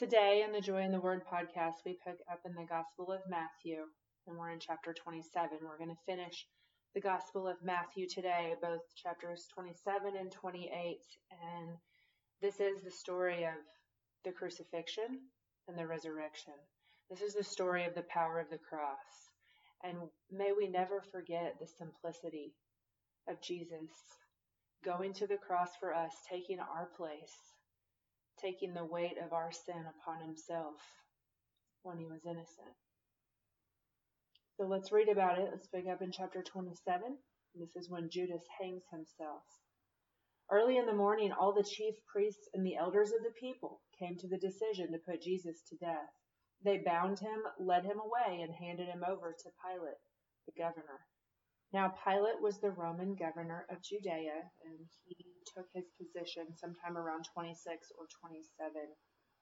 Today in the Joy in the Word podcast, we pick up in the Gospel of Matthew, and we're in chapter 27. We're going to finish the Gospel of Matthew today, both chapters 27 and 28. And this is the story of the crucifixion and the resurrection. This is the story of the power of the cross. And may we never forget the simplicity of Jesus going to the cross for us, taking our place, taking the weight of our sin upon himself when he was innocent. So let's read about it. Let's pick up in chapter 27. This is when Judas hangs himself. Early in the morning, all the chief priests and the elders of the people came to the decision to put Jesus to death. They bound him, led him away, and handed him over to Pilate, the governor. Now, Pilate was the Roman governor of Judea, and he took his position sometime around 26 or 27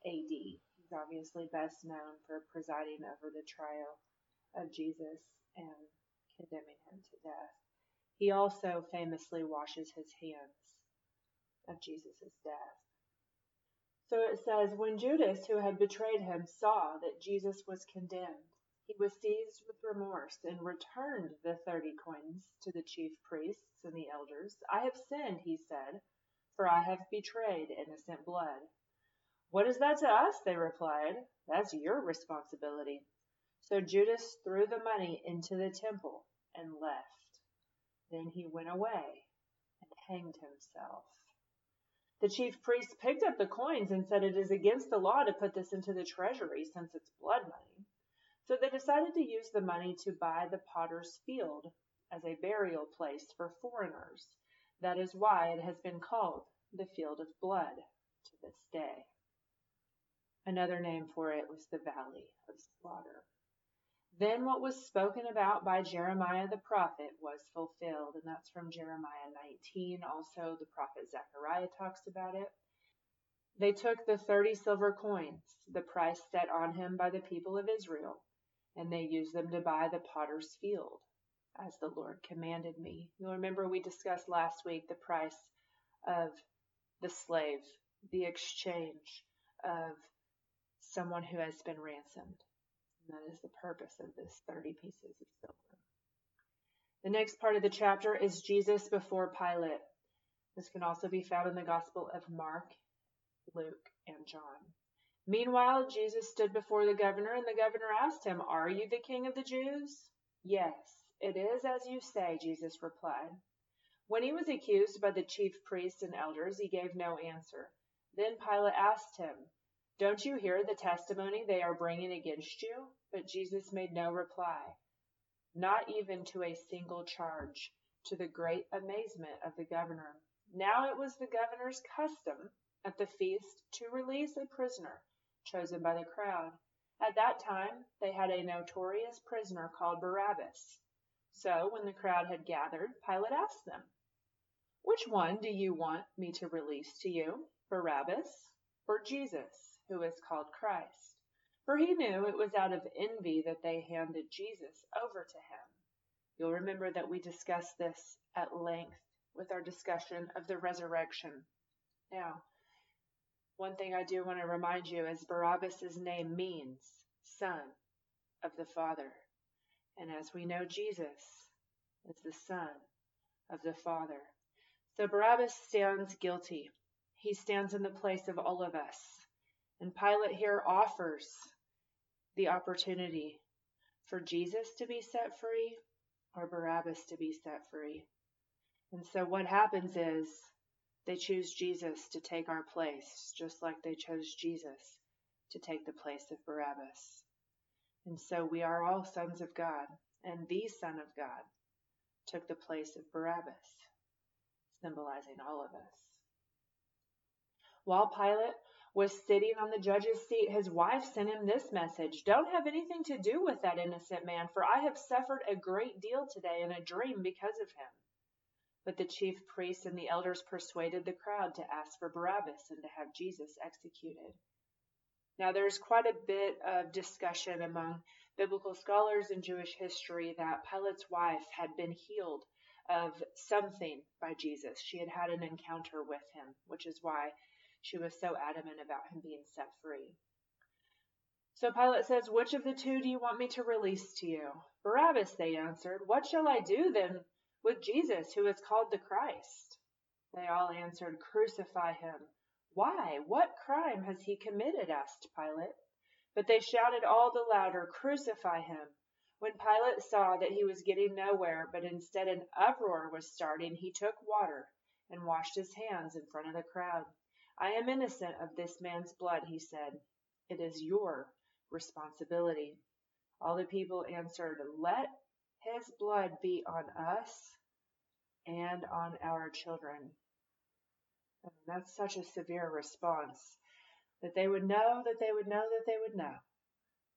AD. He's obviously best known for presiding over the trial of Jesus and condemning him to death. He also famously washes his hands of Jesus' death. So it says, When Judas, who had betrayed him, saw that Jesus was condemned, he was seized with remorse and returned the thirty coins to the chief priests and the elders. I have sinned, he said, for I have betrayed innocent blood. What is that to us? They replied. That's your responsibility. So Judas threw the money into the temple and left. Then he went away and hanged himself. The chief priests picked up the coins and said, It is against the law to put this into the treasury since it's blood money. So they decided to use the money to buy the potter's field as a burial place for foreigners. That is why it has been called the field of blood to this day. Another name for it was the valley of slaughter. Then what was spoken about by Jeremiah the prophet was fulfilled, and that's from Jeremiah 19. Also, the prophet Zechariah talks about it. They took the 30 silver coins, the price set on him by the people of Israel, and they used them to buy the potter's field, as the Lord commanded me. You'll remember we discussed last week the price of the slave, the exchange of someone who has been ransomed. And that is the purpose of this 30 pieces of silver. The next part of the chapter is Jesus before Pilate. This can also be found in the Gospel of Mark, Luke, and John. Meanwhile, Jesus stood before the governor, and the governor asked him, Are you the king of the Jews? Yes, it is as you say, Jesus replied. When he was accused by the chief priests and elders, he gave no answer. Then Pilate asked him, Don't you hear the testimony they are bringing against you? But Jesus made no reply, not even to a single charge, to the great amazement of the governor. Now it was the governor's custom at the feast to release a prisoner chosen by the crowd. At that time, they had a notorious prisoner called Barabbas. So, when the crowd had gathered, Pilate asked them, Which one do you want me to release to you, Barabbas or Jesus, who is called Christ? For he knew it was out of envy that they handed Jesus over to him. You'll remember that we discussed this at length with our discussion of the resurrection. Now, one thing I do want to remind you is Barabbas' name means son of the Father. And as we know, Jesus is the son of the Father. So Barabbas stands guilty. He stands in the place of all of us. And Pilate here offers the opportunity for Jesus to be set free or Barabbas to be set free. And so what happens is they choose Jesus to take our place, just like they chose Jesus to take the place of Barabbas. And so we are all sons of God, and the Son of God took the place of Barabbas, symbolizing all of us. While Pilate was sitting on the judge's seat, his wife sent him this message Don't have anything to do with that innocent man, for I have suffered a great deal today in a dream because of him. But the chief priests and the elders persuaded the crowd to ask for Barabbas and to have Jesus executed. Now, there's quite a bit of discussion among biblical scholars and Jewish history that Pilate's wife had been healed of something by Jesus. She had had an encounter with him, which is why she was so adamant about him being set free. So Pilate says, Which of the two do you want me to release to you? Barabbas, they answered. What shall I do then with Jesus, who is called the Christ? They all answered, Crucify him. Why? What crime has he committed? asked Pilate. But they shouted all the louder, Crucify him. When Pilate saw that he was getting nowhere, but instead an uproar was starting, he took water and washed his hands in front of the crowd. I am innocent of this man's blood, he said. It is your responsibility. All the people answered, Let his blood be on us and on our children. And that's such a severe response that they would know that they would know that they would know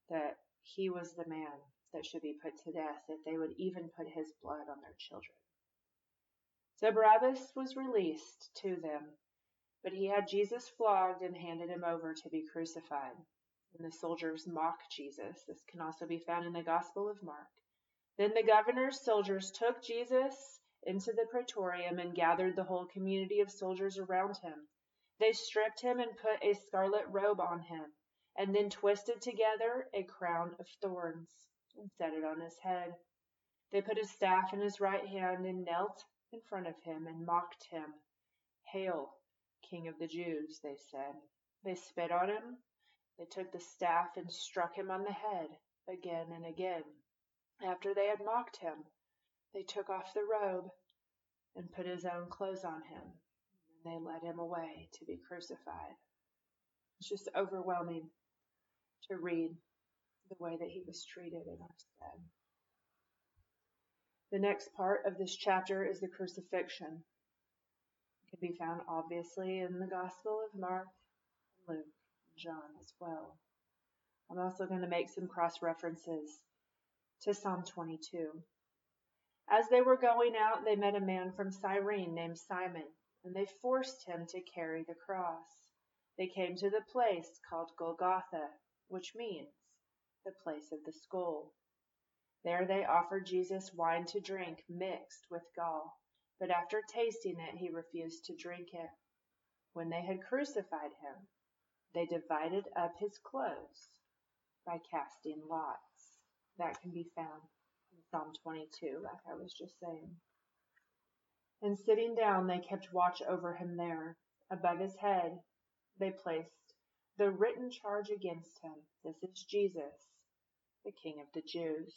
that he was the man that should be put to death, that they would even put his blood on their children. So Barabbas was released to them, but he had Jesus flogged and handed him over to be crucified and the soldiers mock Jesus. This can also be found in the Gospel of Mark. Then the governor's soldiers took Jesus into the praetorium and gathered the whole community of soldiers around him. They stripped him and put a scarlet robe on him, and then twisted together a crown of thorns and set it on his head. They put a staff in his right hand and knelt in front of him and mocked him. Hail, King of the Jews, they said. They spit on him they took the staff and struck him on the head again and again. After they had mocked him, they took off the robe and put his own clothes on him. And they led him away to be crucified. It's just overwhelming to read the way that he was treated in our stead. The next part of this chapter is the crucifixion. It can be found obviously in the Gospel of Mark Luke, and. John as well. I'm also going to make some cross references to Psalm 22. As they were going out, they met a man from Cyrene named Simon, and they forced him to carry the cross. They came to the place called Golgotha, which means the place of the skull. There they offered Jesus wine to drink mixed with gall, but after tasting it, he refused to drink it. When they had crucified him, they divided up his clothes by casting lots. That can be found in Psalm 22, like I was just saying. And sitting down, they kept watch over him there. Above his head, they placed the written charge against him. This is Jesus, the King of the Jews.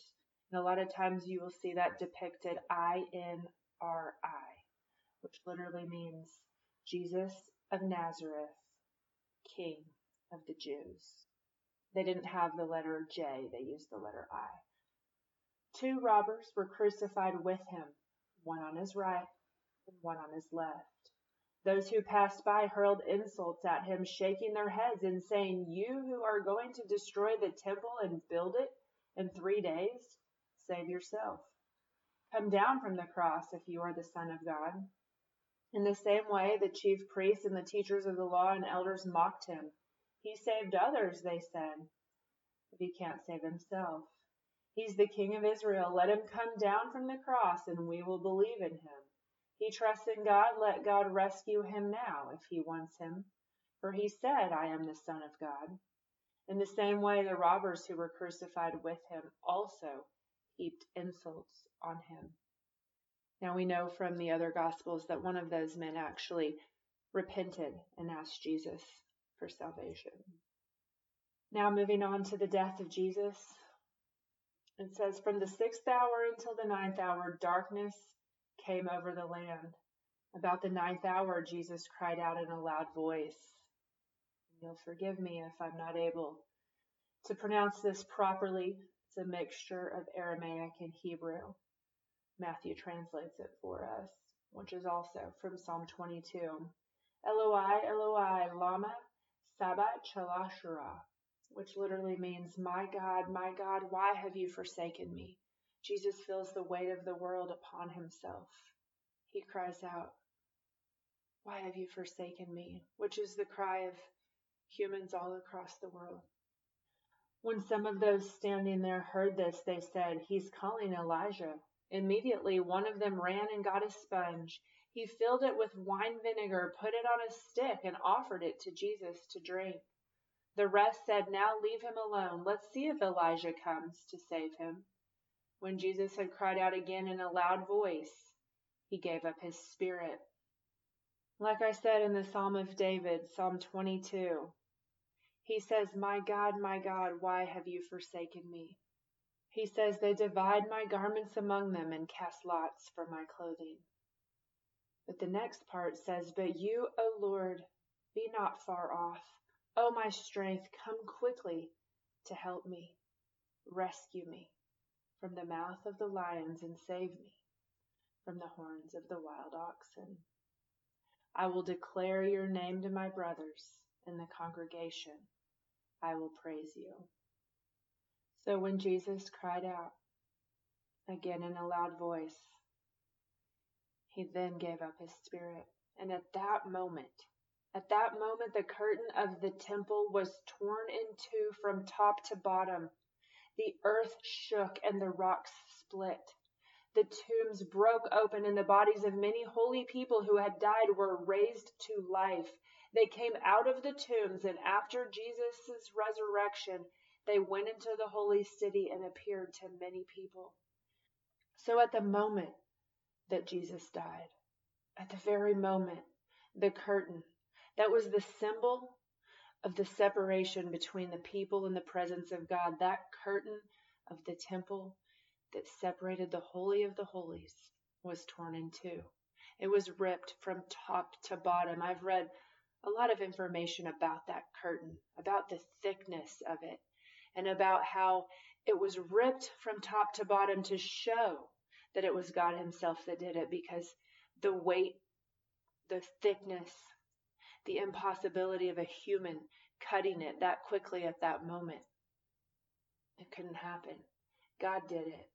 And a lot of times you will see that depicted I N R I, which literally means Jesus of Nazareth, King of the Jews. They didn't have the letter J, they used the letter I. Two robbers were crucified with him, one on his right and one on his left. Those who passed by hurled insults at him, shaking their heads and saying, You who are going to destroy the temple and build it in three days, save yourself. Come down from the cross if you are the Son of God. In the same way, the chief priests and the teachers of the law and elders mocked him. He saved others, they said, but he can't save himself. He's the King of Israel. Let him come down from the cross and we will believe in him. He trusts in God. Let God rescue him now if he wants him. For he said, I am the Son of God. In the same way, the robbers who were crucified with him also heaped insults on him. Now we know from the other Gospels that one of those men actually repented and asked Jesus for salvation. Now, moving on to the death of Jesus, it says, From the sixth hour until the ninth hour, darkness came over the land. About the ninth hour, Jesus cried out in a loud voice. You'll forgive me if I'm not able to pronounce this properly. It's a mixture of Aramaic and Hebrew. Matthew translates it for us, which is also from Psalm 22. Eloi, Eloi, lama Sabat Chalashura, which literally means, My God, my God, why have you forsaken me? Jesus feels the weight of the world upon himself. He cries out, Why have you forsaken me? Which is the cry of humans all across the world. When some of those standing there heard this, they said, He's calling Elijah. Immediately, one of them ran and got a sponge he filled it with wine vinegar, put it on a stick, and offered it to Jesus to drink. The rest said, Now leave him alone. Let's see if Elijah comes to save him. When Jesus had cried out again in a loud voice, he gave up his spirit. Like I said in the Psalm of David, Psalm 22, he says, My God, my God, why have you forsaken me? He says, They divide my garments among them and cast lots for my clothing. But the next part says, But you, O Lord, be not far off. O my strength, come quickly to help me. Rescue me from the mouth of the lions and save me from the horns of the wild oxen. I will declare your name to my brothers in the congregation. I will praise you. So when Jesus cried out, again in a loud voice, he then gave up his spirit. And at that moment, at that moment, the curtain of the temple was torn in two from top to bottom. The earth shook and the rocks split. The tombs broke open and the bodies of many holy people who had died were raised to life. They came out of the tombs, and after Jesus' resurrection, they went into the holy city and appeared to many people. So at the moment that Jesus died, at the very moment, the curtain that was the symbol of the separation between the people and the presence of God, that curtain of the temple that separated the Holy of the Holies was torn in two. It was ripped from top to bottom. I've read a lot of information about that curtain, about the thickness of it, and about how it was ripped from top to bottom to show that it was God Himself that did it because the weight, the thickness, the impossibility of a human cutting it that quickly at that moment. It couldn't happen. God did it.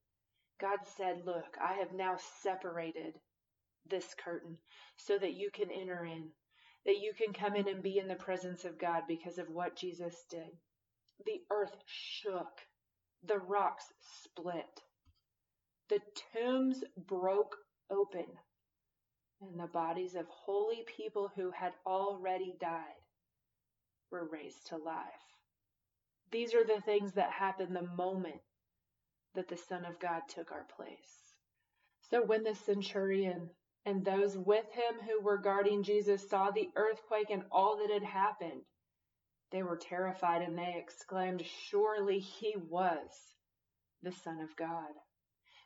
God said, Look, I have now separated this curtain so that you can enter in that you can come in and be in the presence of God because of what Jesus did. The earth shook, the rocks split, the tombs broke open, and the bodies of holy people who had already died were raised to life. These are the things that happened the moment that the Son of God took our place. So when the centurion and those with him who were guarding Jesus saw the earthquake and all that had happened. They were terrified and they exclaimed, Surely he was the Son of God.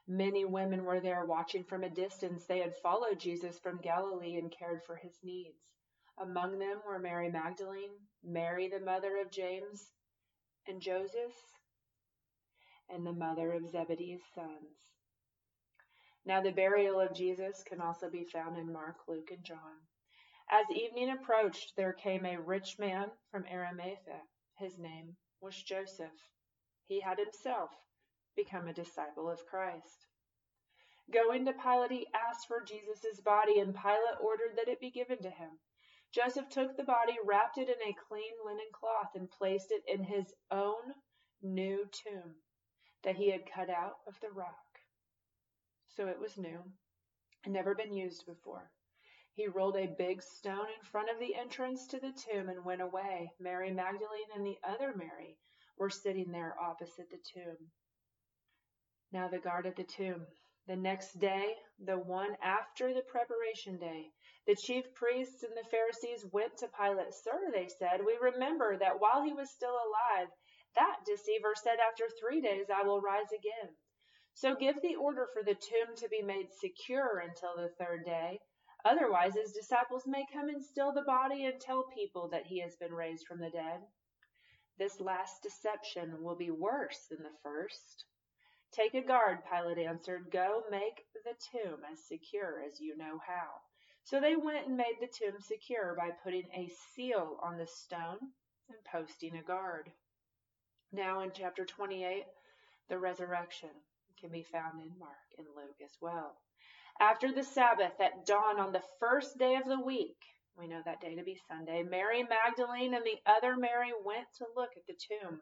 Many women were there watching from a distance. They had followed Jesus from Galilee and cared for his needs. Among them were Mary Magdalene, Mary the mother of James and Joseph, and the mother of Zebedee's sons. Now, the burial of Jesus can also be found in Mark, Luke, and John. As evening approached, there came a rich man from Arimathea. His name was Joseph. He had himself become a disciple of Christ. Going to Pilate, he asked for Jesus' body, and Pilate ordered that it be given to him. Joseph took the body, wrapped it in a clean linen cloth, and placed it in his own new tomb that he had cut out of the rock so it was new and never been used before. He rolled a big stone in front of the entrance to the tomb and went away. Mary Magdalene and the other Mary were sitting there opposite the tomb. Now the guard at the tomb. The next day, the one after the preparation day, the chief priests and the Pharisees went to Pilate. Sir, they said, we remember that while he was still alive, that deceiver said, After three days I will rise again. So give the order for the tomb to be made secure until the third day. Otherwise, his disciples may come and steal the body and tell people that he has been raised from the dead. This last deception will be worse than the first. Take a guard, Pilate answered. Go make the tomb as secure as you know how. So they went and made the tomb secure by putting a seal on the stone and posting a guard. Now in chapter 28, the resurrection can be found in Mark and Luke as well. After the Sabbath, at dawn on the first day of the week, we know that day to be Sunday, Mary Magdalene and the other Mary went to look at the tomb.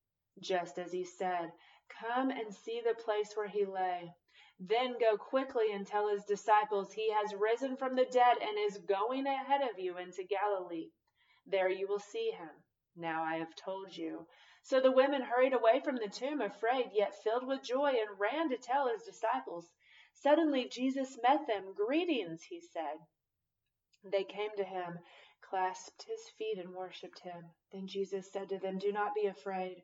just as he said. Come and see the place where he lay. Then go quickly and tell his disciples, He has risen from the dead and is going ahead of you into Galilee. There you will see him. Now I have told you. So the women hurried away from the tomb, afraid, yet filled with joy, and ran to tell his disciples. Suddenly Jesus met them. Greetings, he said. They came to him, clasped his feet, and worshipped him. Then Jesus said to them, Do not be afraid.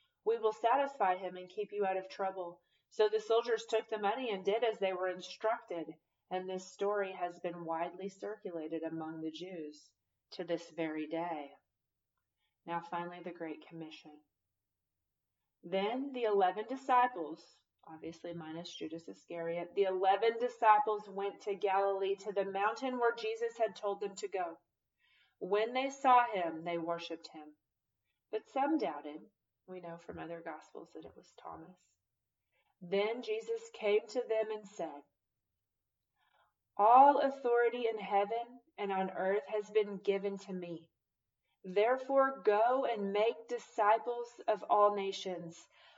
we will satisfy him and keep you out of trouble. So the soldiers took the money and did as they were instructed, and this story has been widely circulated among the Jews to this very day. Now, finally, the Great Commission. Then the eleven disciples, obviously minus Judas Iscariot, the eleven disciples went to Galilee to the mountain where Jesus had told them to go. When they saw him, they worshipped him. But some doubted. We know from other Gospels that it was Thomas. Then Jesus came to them and said, All authority in heaven and on earth has been given to me. Therefore, go and make disciples of all nations,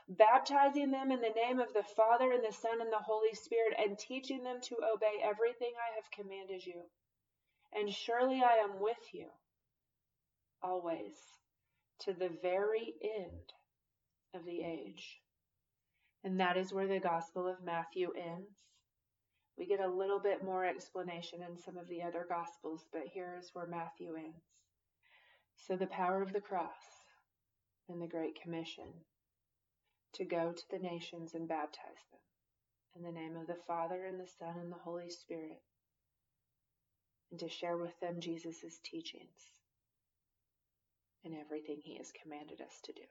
baptizing them in the name of the Father and the Son and the Holy Spirit, and teaching them to obey everything I have commanded you. And surely I am with you always to the very end of the age. And that is where the Gospel of Matthew ends. We get a little bit more explanation in some of the other Gospels, but here is where Matthew ends. So, the power of the cross and the Great Commission to go to the nations and baptize them in the name of the Father and the Son and the Holy Spirit, and to share with them Jesus' teachings and everything he has commanded us to do.